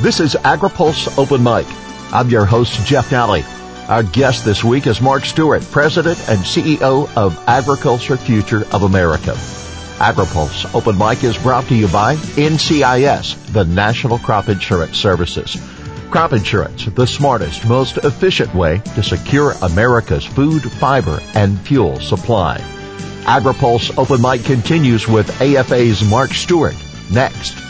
This is AgriPulse Open Mic. I'm your host, Jeff Nalley. Our guest this week is Mark Stewart, President and CEO of Agriculture Future of America. AgriPulse Open Mic is brought to you by NCIS, the National Crop Insurance Services. Crop insurance, the smartest, most efficient way to secure America's food, fiber, and fuel supply. AgriPulse Open Mic continues with AFA's Mark Stewart next.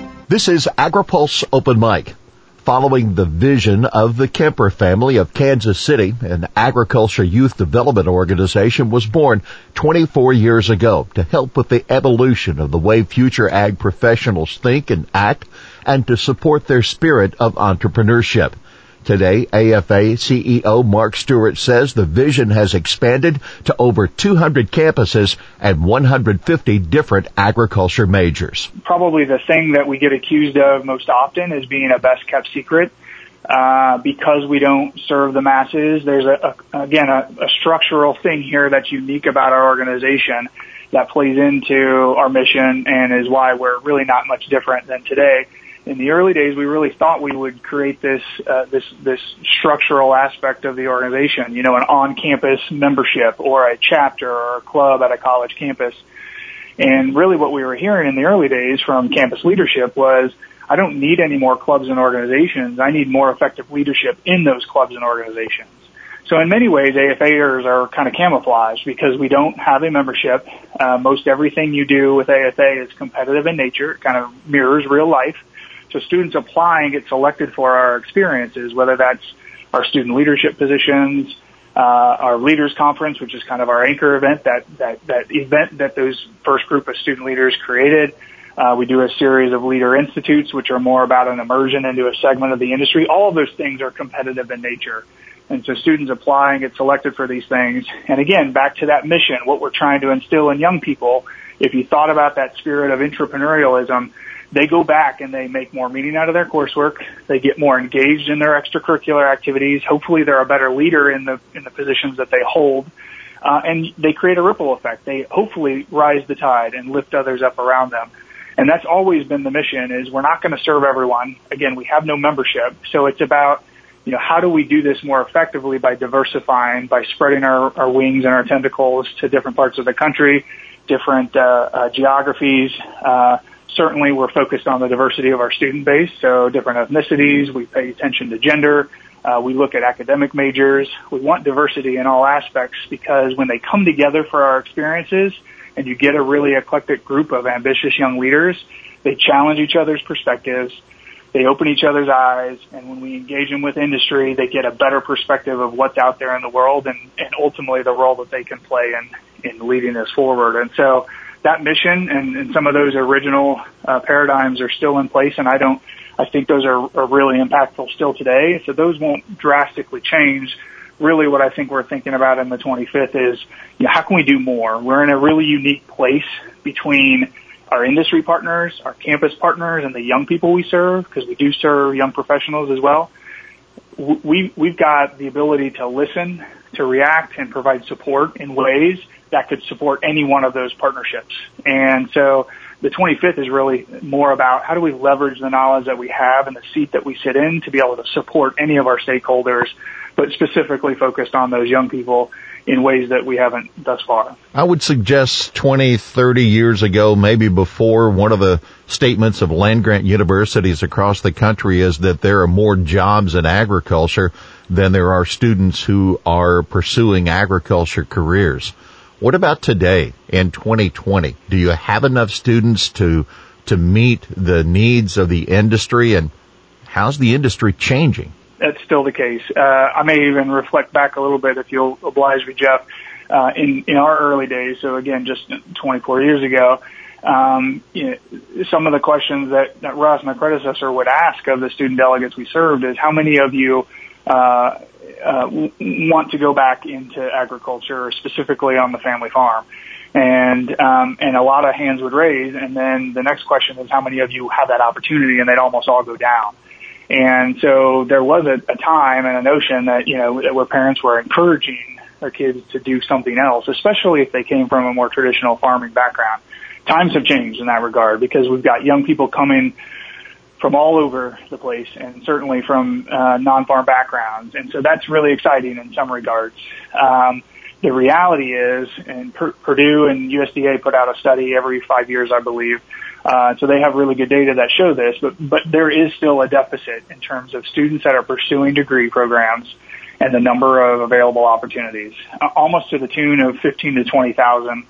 This is AgriPulse Open Mic. Following the vision of the Kemper family of Kansas City, an agriculture youth development organization was born 24 years ago to help with the evolution of the way future ag professionals think and act and to support their spirit of entrepreneurship. Today, AFA CEO Mark Stewart says the vision has expanded to over 200 campuses and 150 different agriculture majors. Probably the thing that we get accused of most often is being a best kept secret. Uh, because we don't serve the masses, there's a, a again a, a structural thing here that's unique about our organization that plays into our mission and is why we're really not much different than today in the early days, we really thought we would create this uh, this this structural aspect of the organization. You know, an on-campus membership or a chapter or a club at a college campus. And really, what we were hearing in the early days from campus leadership was, I don't need any more clubs and organizations. I need more effective leadership in those clubs and organizations. So in many ways, AFAers are kind of camouflaged because we don't have a membership. Uh, most everything you do with AFA is competitive in nature. It kind of mirrors real life. So students applying get selected for our experiences, whether that's our student leadership positions, uh, our leaders conference, which is kind of our anchor event, that, that, that event that those first group of student leaders created. Uh, we do a series of leader institutes, which are more about an immersion into a segment of the industry. All of those things are competitive in nature. And so students apply and get selected for these things. And again, back to that mission, what we're trying to instill in young people, if you thought about that spirit of entrepreneurialism, they go back and they make more meaning out of their coursework. They get more engaged in their extracurricular activities. Hopefully they're a better leader in the, in the positions that they hold. Uh, and they create a ripple effect. They hopefully rise the tide and lift others up around them. And that's always been the mission is we're not going to serve everyone. Again, we have no membership. So it's about, you know, how do we do this more effectively by diversifying, by spreading our, our wings and our tentacles to different parts of the country, different, uh, uh, geographies, uh, certainly we're focused on the diversity of our student base, so different ethnicities. We pay attention to gender. Uh, we look at academic majors. We want diversity in all aspects because when they come together for our experiences and you get a really eclectic group of ambitious young leaders, they challenge each other's perspectives. They open each other's eyes, and when we engage them with industry, they get a better perspective of what's out there in the world and, and ultimately the role that they can play in, in leading us forward. And so that mission and, and some of those original uh, paradigms are still in place, and I don't. I think those are, are really impactful still today. So those won't drastically change. Really, what I think we're thinking about in the 25th is, you know, how can we do more? We're in a really unique place between our industry partners, our campus partners, and the young people we serve, because we do serve young professionals as well. We, we've got the ability to listen, to react, and provide support in ways that could support any one of those partnerships. And so the 25th is really more about how do we leverage the knowledge that we have and the seat that we sit in to be able to support any of our stakeholders, but specifically focused on those young people in ways that we haven't thus far. I would suggest 20, 30 years ago, maybe before, one of the statements of land grant universities across the country is that there are more jobs in agriculture than there are students who are pursuing agriculture careers. What about today in 2020? Do you have enough students to to meet the needs of the industry and how's the industry changing? That's still the case. Uh, I may even reflect back a little bit if you'll oblige me, Jeff. Uh, in in our early days, so again, just 24 years ago, um, you know, some of the questions that, that Russ, my predecessor, would ask of the student delegates we served is how many of you uh, uh, want to go back into agriculture, specifically on the family farm? And um, and a lot of hands would raise, and then the next question is how many of you have that opportunity, and they'd almost all go down. And so there was a, a time and a notion that you know where parents were encouraging their kids to do something else, especially if they came from a more traditional farming background times have changed in that regard because we've got young people coming from all over the place and certainly from uh, non-farm backgrounds. And so that's really exciting in some regards. Um, the reality is, and per- Purdue and USDA put out a study every five years, I believe. Uh, so they have really good data that show this, but, but there is still a deficit in terms of students that are pursuing degree programs and the number of available opportunities, uh, almost to the tune of 15 to 20,000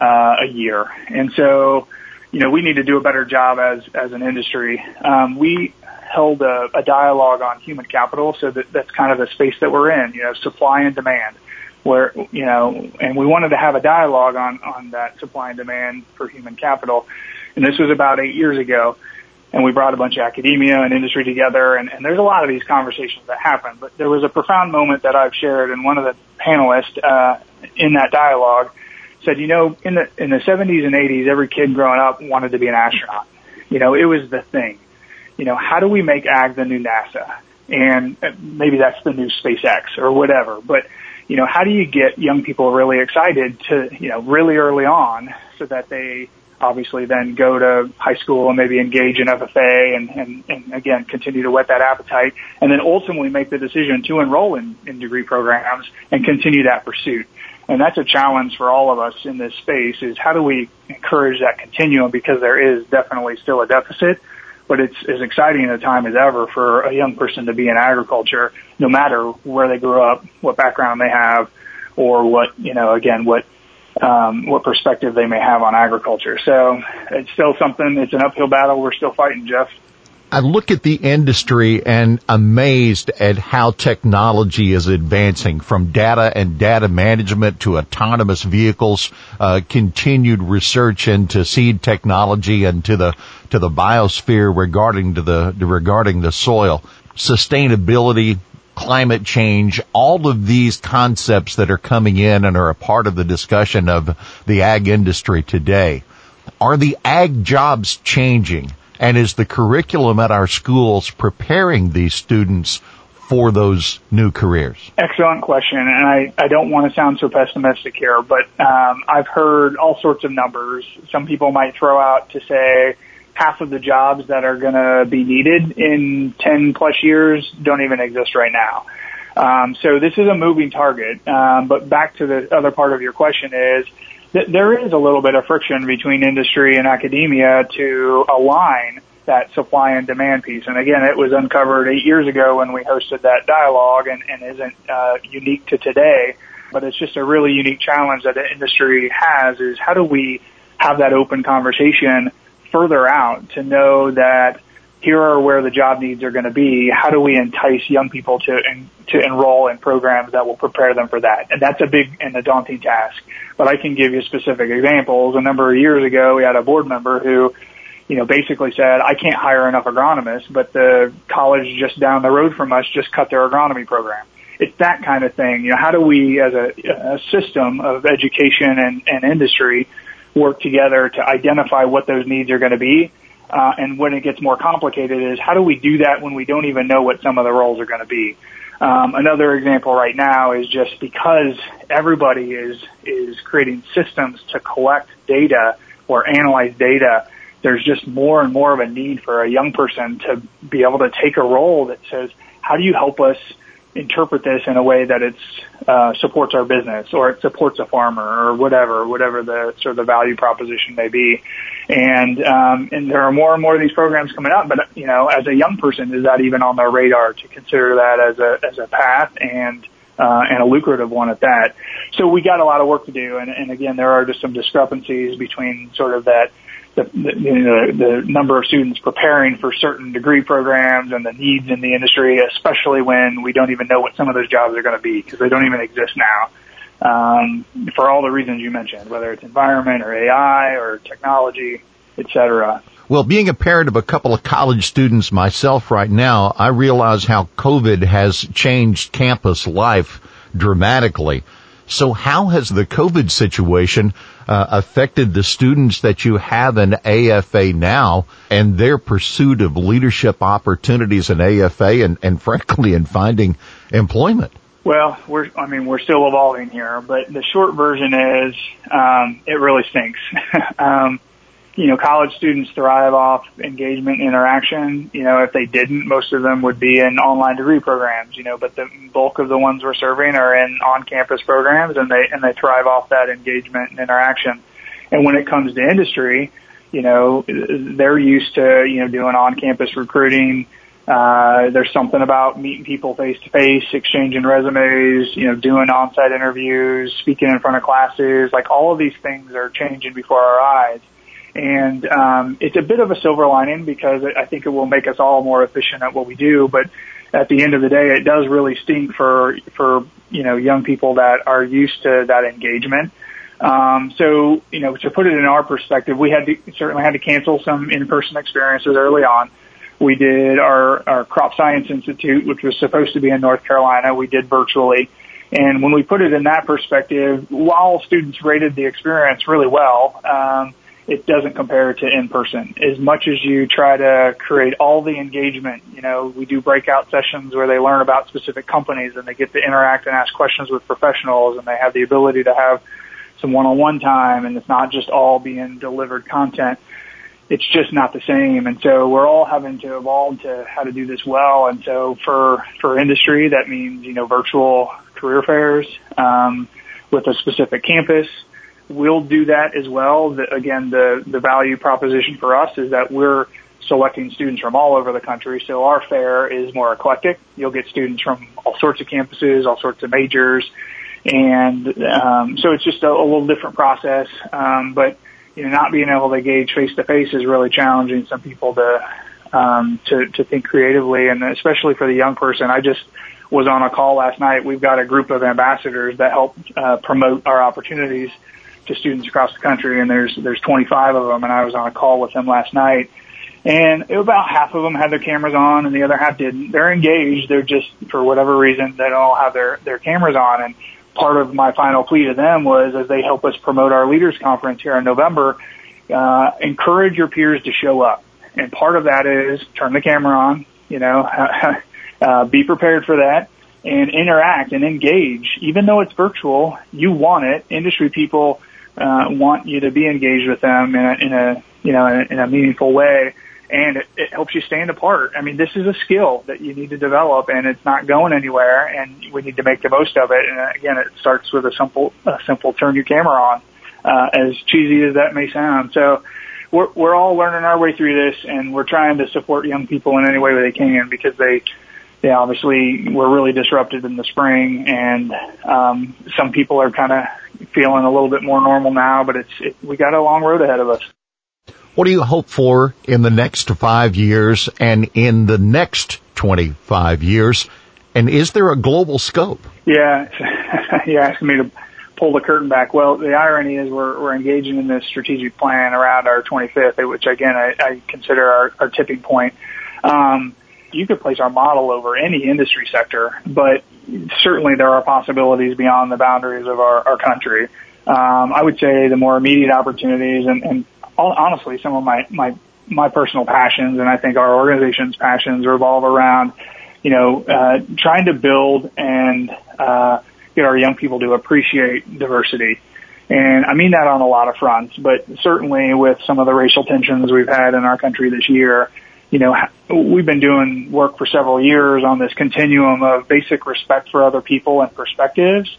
uh, a year. And so, you know, we need to do a better job as as an industry. Um, we held a, a dialogue on human capital, so that that's kind of the space that we're in. You know, supply and demand, where you know, and we wanted to have a dialogue on on that supply and demand for human capital. And this was about eight years ago and we brought a bunch of academia and industry together and, and there's a lot of these conversations that happen but there was a profound moment that i've shared and one of the panelists uh, in that dialogue said, you know, in the in the 70s and 80s, every kid growing up wanted to be an astronaut. You know, it was the thing. You know, how do we make ag the new NASA? And uh, maybe that's the new SpaceX or whatever. But you know, how do you get young people really excited to, you know, really early on so that they obviously then go to high school and maybe engage in FFA and, and, and again, continue to whet that appetite and then ultimately make the decision to enroll in, in degree programs and continue that pursuit and that's a challenge for all of us in this space is how do we encourage that continuum? Because there is definitely still a deficit but it's as exciting a time as ever for a young person to be in agriculture no matter where they grew up what background they have or what you know again what um, what perspective they may have on agriculture. So it's still something it's an uphill battle. We're still fighting jeff I look at the industry and amazed at how technology is advancing from data and data management to autonomous vehicles, uh, continued research into seed technology and to the to the biosphere regarding to the regarding the soil, sustainability, climate change, all of these concepts that are coming in and are a part of the discussion of the ag industry today. Are the ag jobs changing? And is the curriculum at our schools preparing these students for those new careers? Excellent question. And I, I don't want to sound so pessimistic here, but um, I've heard all sorts of numbers. Some people might throw out to say half of the jobs that are going to be needed in 10 plus years don't even exist right now. Um, so this is a moving target. Um, but back to the other part of your question is, there is a little bit of friction between industry and academia to align that supply and demand piece. And again, it was uncovered eight years ago when we hosted that dialogue and, and isn't uh, unique to today. But it's just a really unique challenge that the industry has is how do we have that open conversation further out to know that here are where the job needs are going to be. How do we entice young people to in, to enroll in programs that will prepare them for that? And that's a big and a daunting task. But I can give you specific examples. A number of years ago, we had a board member who, you know, basically said, "I can't hire enough agronomists, but the college just down the road from us just cut their agronomy program." It's that kind of thing. You know, how do we, as a, a system of education and, and industry, work together to identify what those needs are going to be uh, and when it gets more complicated is how do we do that when we don't even know what some of the roles are going to be? Um, another example right now is just because everybody is is creating systems to collect data or analyze data. There's just more and more of a need for a young person to be able to take a role that says, "How do you help us interpret this in a way that it uh, supports our business or it supports a farmer or whatever, whatever the sort of the value proposition may be. And um, and there are more and more of these programs coming up. But you know, as a young person, is that even on their radar to consider that as a as a path and uh, and a lucrative one at that? So we got a lot of work to do. And, and again, there are just some discrepancies between sort of that the, the, you know, the number of students preparing for certain degree programs and the needs in the industry, especially when we don't even know what some of those jobs are going to be because they don't even exist now. um, for all the reasons you mentioned, whether it's environment or AI or technology, et cetera. Well, being a parent of a couple of college students myself right now, I realize how COVID has changed campus life dramatically. So how has the COVID situation uh, affected the students that you have in AFA now and their pursuit of leadership opportunities in AFA and, and frankly in finding employment? Well, we're, I mean, we're still evolving here, but the short version is, um, it really stinks. um, you know, college students thrive off engagement and interaction. You know, if they didn't, most of them would be in online degree programs, you know, but the bulk of the ones we're serving are in on-campus programs and they, and they thrive off that engagement and interaction. And when it comes to industry, you know, they're used to, you know, doing on-campus recruiting. Uh, there's something about meeting people face to face, exchanging resumes, you know, doing on-site interviews, speaking in front of classes. Like all of these things are changing before our eyes and um, it's a bit of a silver lining because I think it will make us all more efficient at what we do. But at the end of the day, it does really stink for for you know young people that are used to that engagement. Um, so you know, to put it in our perspective, we had to certainly had to cancel some in-person experiences early on. We did our our Crop Science Institute, which was supposed to be in North Carolina. We did virtually. And when we put it in that perspective, while students rated the experience really well, um, it doesn't compare to in person. As much as you try to create all the engagement, you know, we do breakout sessions where they learn about specific companies and they get to interact and ask questions with professionals and they have the ability to have some one-on-one time and it's not just all being delivered content. It's just not the same. And so we're all having to evolve to how to do this well. And so for, for industry, that means, you know, virtual career fairs, um, with a specific campus, we'll do that as well. The, again, the, the value proposition for us is that we're selecting students from all over the country. So our fair is more eclectic. You'll get students from all sorts of campuses, all sorts of majors. And, um, so it's just a, a little different process. Um, but, you know, not being able to engage face to face is really challenging some people to, um, to, to think creatively. And especially for the young person, I just, was on a call last night. We've got a group of ambassadors that help uh, promote our opportunities to students across the country, and there's there's 25 of them. And I was on a call with them last night, and about half of them had their cameras on, and the other half didn't. They're engaged. They're just for whatever reason they don't all have their their cameras on. And part of my final plea to them was, as they help us promote our leaders conference here in November, uh, encourage your peers to show up. And part of that is turn the camera on. You know, uh, be prepared for that and interact and engage. Even though it's virtual, you want it. Industry people uh, want you to be engaged with them in a, in a you know in a, in a meaningful way, and it, it helps you stand apart. I mean, this is a skill that you need to develop, and it's not going anywhere, and we need to make the most of it. And uh, again, it starts with a simple a simple turn your camera on, uh, as cheesy as that may sound. So. We're, we're all learning our way through this and we're trying to support young people in any way they can because they, yeah, obviously we're really disrupted in the spring and, um, some people are kind of feeling a little bit more normal now, but it's, it, we got a long road ahead of us. What do you hope for in the next five years and in the next 25 years? And is there a global scope? Yeah, you're asking me to pull the curtain back. Well, the irony is we're, we're engaging in this strategic plan around our 25th, which again I, I consider our, our tipping point. Um, you could place our model over any industry sector, but certainly there are possibilities beyond the boundaries of our, our country. Um, I would say the more immediate opportunities and, and honestly, some of my, my, my personal passions and I think our organization's passions revolve around, you know, uh, trying to build and, uh, get our young people to appreciate diversity. And I mean that on a lot of fronts, but certainly with some of the racial tensions we've had in our country this year, you know, we've been doing work for several years on this continuum of basic respect for other people and perspectives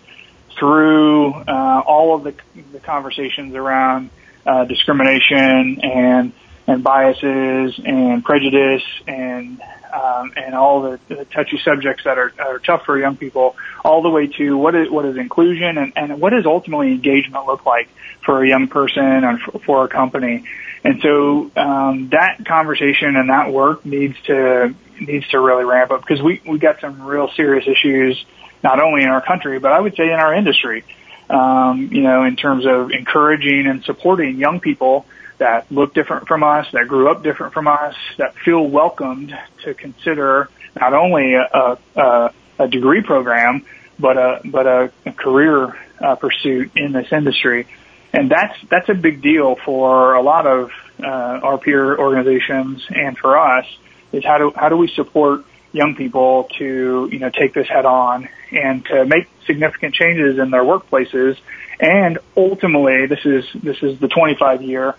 through uh, all of the, the conversations around uh, discrimination and and biases and prejudice and um, and all the, the touchy subjects that are, are tough for young people, all the way to what is what is inclusion and, and what does ultimately engagement look like for a young person and for, for a company. And so um, that conversation and that work needs to needs to really ramp up because we we got some real serious issues not only in our country but I would say in our industry um, you know, in terms of encouraging and supporting young people that look different from us, that grew up different from us, that feel welcomed to consider not only a, a, a degree program, but a but a, a career uh, pursuit in this industry, and that's that's a big deal for a lot of uh, our peer organizations and for us. Is how do how do we support young people to you know take this head on and to make significant changes in their workplaces, and ultimately this is this is the 25 year,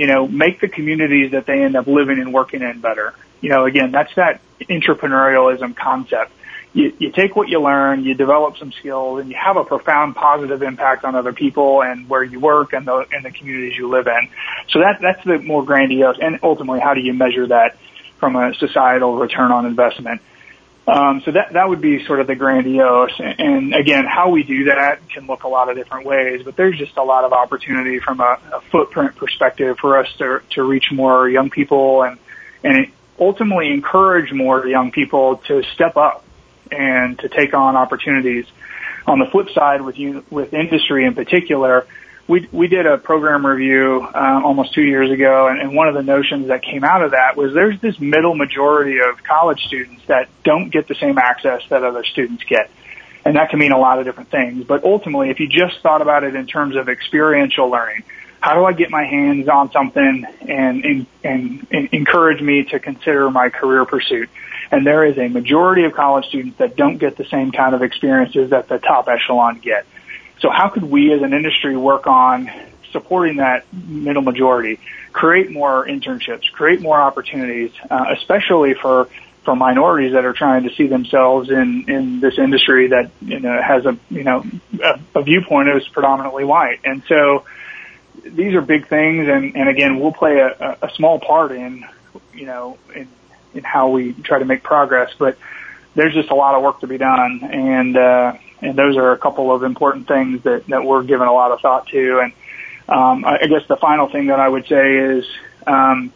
you know, make the communities that they end up living and working in better. You know, again, that's that entrepreneurialism concept you, you take what you learn, you develop some skills, and you have a profound positive impact on other people and where you work and the and the communities you live in. So that that's the more grandiose. And ultimately, how do you measure that from a societal return on investment? Um, so that that would be sort of the grandiose. And again, how we do that can look a lot of different ways, but there's just a lot of opportunity from a, a footprint perspective for us to to reach more young people and and ultimately encourage more young people to step up and to take on opportunities. On the flip side, with you, with industry in particular, we we did a program review uh, almost two years ago, and, and one of the notions that came out of that was there's this middle majority of college students that don't get the same access that other students get. And that can mean a lot of different things. But ultimately, if you just thought about it in terms of experiential learning, how do I get my hands on something and, and, and, and encourage me to consider my career pursuit? And there is a majority of college students that don't get the same kind of experiences that the top echelon get. So how could we as an industry work on supporting that middle majority, create more internships, create more opportunities, uh, especially for for minorities that are trying to see themselves in in this industry that you know has a you know a, a viewpoint that is predominantly white, and so these are big things, and and again, we'll play a, a small part in you know in in how we try to make progress. But there's just a lot of work to be done, and uh, and those are a couple of important things that that we're giving a lot of thought to. And um, I, I guess the final thing that I would say is. Um,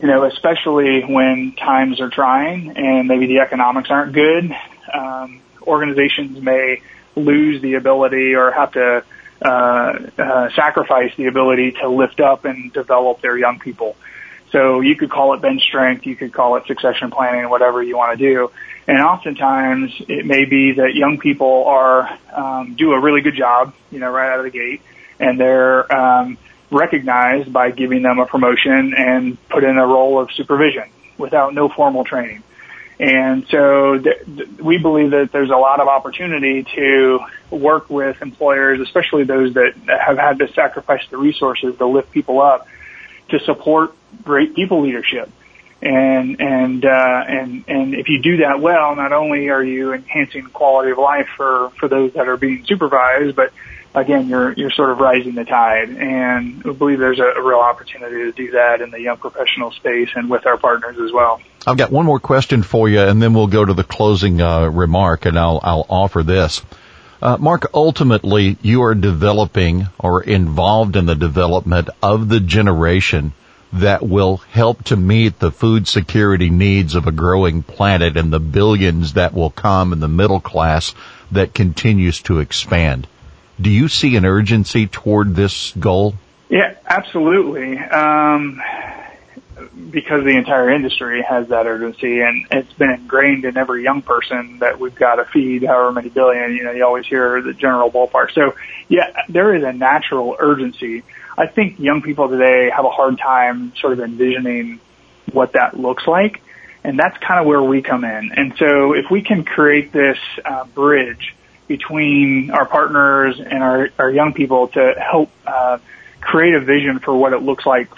you know, especially when times are trying and maybe the economics aren't good, um, organizations may lose the ability or have to uh, uh, sacrifice the ability to lift up and develop their young people. So you could call it bench strength, you could call it succession planning, whatever you want to do. And oftentimes it may be that young people are um, do a really good job, you know, right out of the gate, and they're um, recognized by giving them a promotion and put in a role of supervision without no formal training. And so th- th- we believe that there's a lot of opportunity to work with employers, especially those that have had to sacrifice the resources to lift people up to support great people leadership. And and uh, and and if you do that well, not only are you enhancing quality of life for for those that are being supervised, but again, you're you're sort of rising the tide. And we believe there's a, a real opportunity to do that in the young professional space and with our partners as well. I've got one more question for you, and then we'll go to the closing uh, remark, and I'll I'll offer this. Uh, Mark, ultimately, you are developing or involved in the development of the generation that will help to meet the food security needs of a growing planet and the billions that will come in the middle class that continues to expand. Do you see an urgency toward this goal? Yeah, absolutely. Um, because the entire industry has that urgency and it's been ingrained in every young person that we've got to feed however many billion, you know, you always hear the general ballpark. So yeah, there is a natural urgency. I think young people today have a hard time sort of envisioning what that looks like. And that's kind of where we come in. And so if we can create this uh, bridge between our partners and our, our young people to help uh, create a vision for what it looks like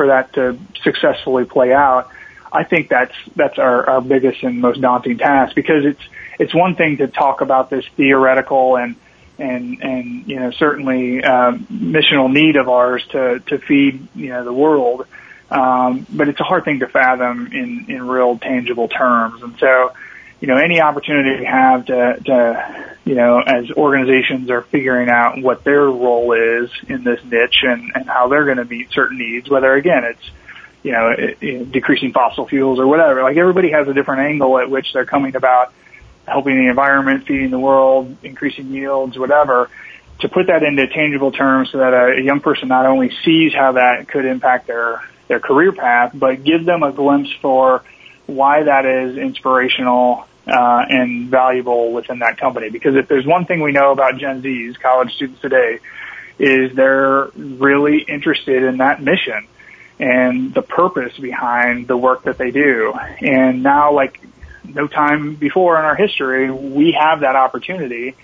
for that to successfully play out, I think that's that's our, our biggest and most daunting task because it's it's one thing to talk about this theoretical and and and you know certainly um, missional need of ours to to feed you know the world, um, but it's a hard thing to fathom in in real tangible terms. And so, you know, any opportunity we have to to you know as organizations are figuring out what their role is in this niche and and how they're going to meet certain needs, whether again it's you know, it, it, decreasing fossil fuels or whatever. Like everybody has a different angle at which they're coming about helping the environment, feeding the world, increasing yields, whatever, to put that into tangible terms so that a, a young person not only sees how that could impact their, their career path, but give them a glimpse for why that is inspirational uh, and valuable within that company. Because if there's one thing we know about Gen Zs, college students today, is they're really interested in that mission and the purpose behind the work that they do. And now, like no time before in our history, we have that opportunity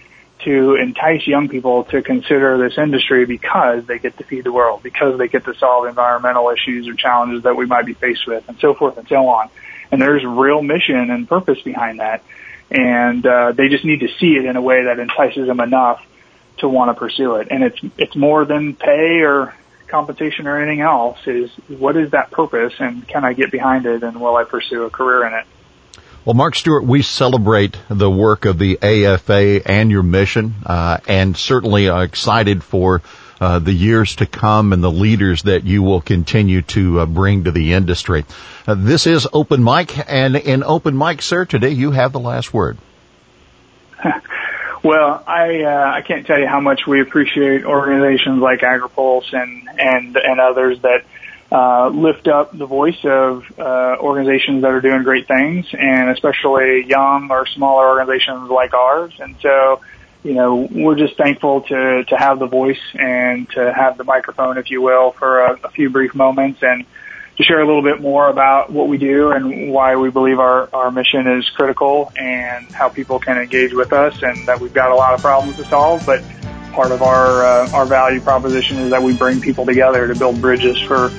to entice young people to consider this industry because they get to feed the world, because they get to solve environmental issues or challenges that we might be faced with, and so forth and so on. And there's real mission and purpose behind that. And uh, they just need to see it in a way that entices them enough to want to pursue it. And it's it's more than pay or compensation or anything else. Is what is that purpose, and can I get behind it, and will I pursue a career in it? Well, Mark Stewart, we celebrate the work of the AFA and your mission, uh, and certainly are excited for uh, the years to come and the leaders that you will continue to uh, bring to the industry. Uh, this is Open Mic, and in Open Mic, sir, today you have the last word. Well, I uh, I can't tell you how much we appreciate organizations like AgriPulse and and and others that uh, lift up the voice of uh, organizations that are doing great things, and especially young or smaller organizations like ours. And so, you know, we're just thankful to to have the voice and to have the microphone, if you will, for a, a few brief moments and to share a little bit more about what we do and why we believe our, our mission is critical and how people can engage with us and that we've got a lot of problems to solve. But part of our, uh, our value proposition is that we bring people together to build bridges for,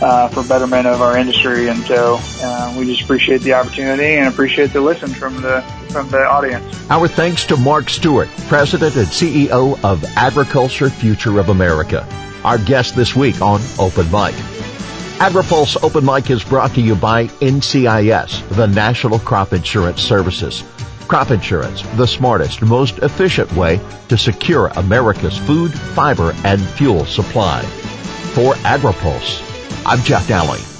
uh, for betterment of our industry. And so, uh, we just appreciate the opportunity and appreciate the listen from the, from the audience. Our thanks to Mark Stewart, President and CEO of Agriculture Future of America. Our guest this week on Open Mic. AgriPulse Open Mic is brought to you by NCIS, the National Crop Insurance Services. Crop insurance, the smartest, most efficient way to secure America's food, fiber, and fuel supply. For AgriPulse, I'm Jeff Nalley.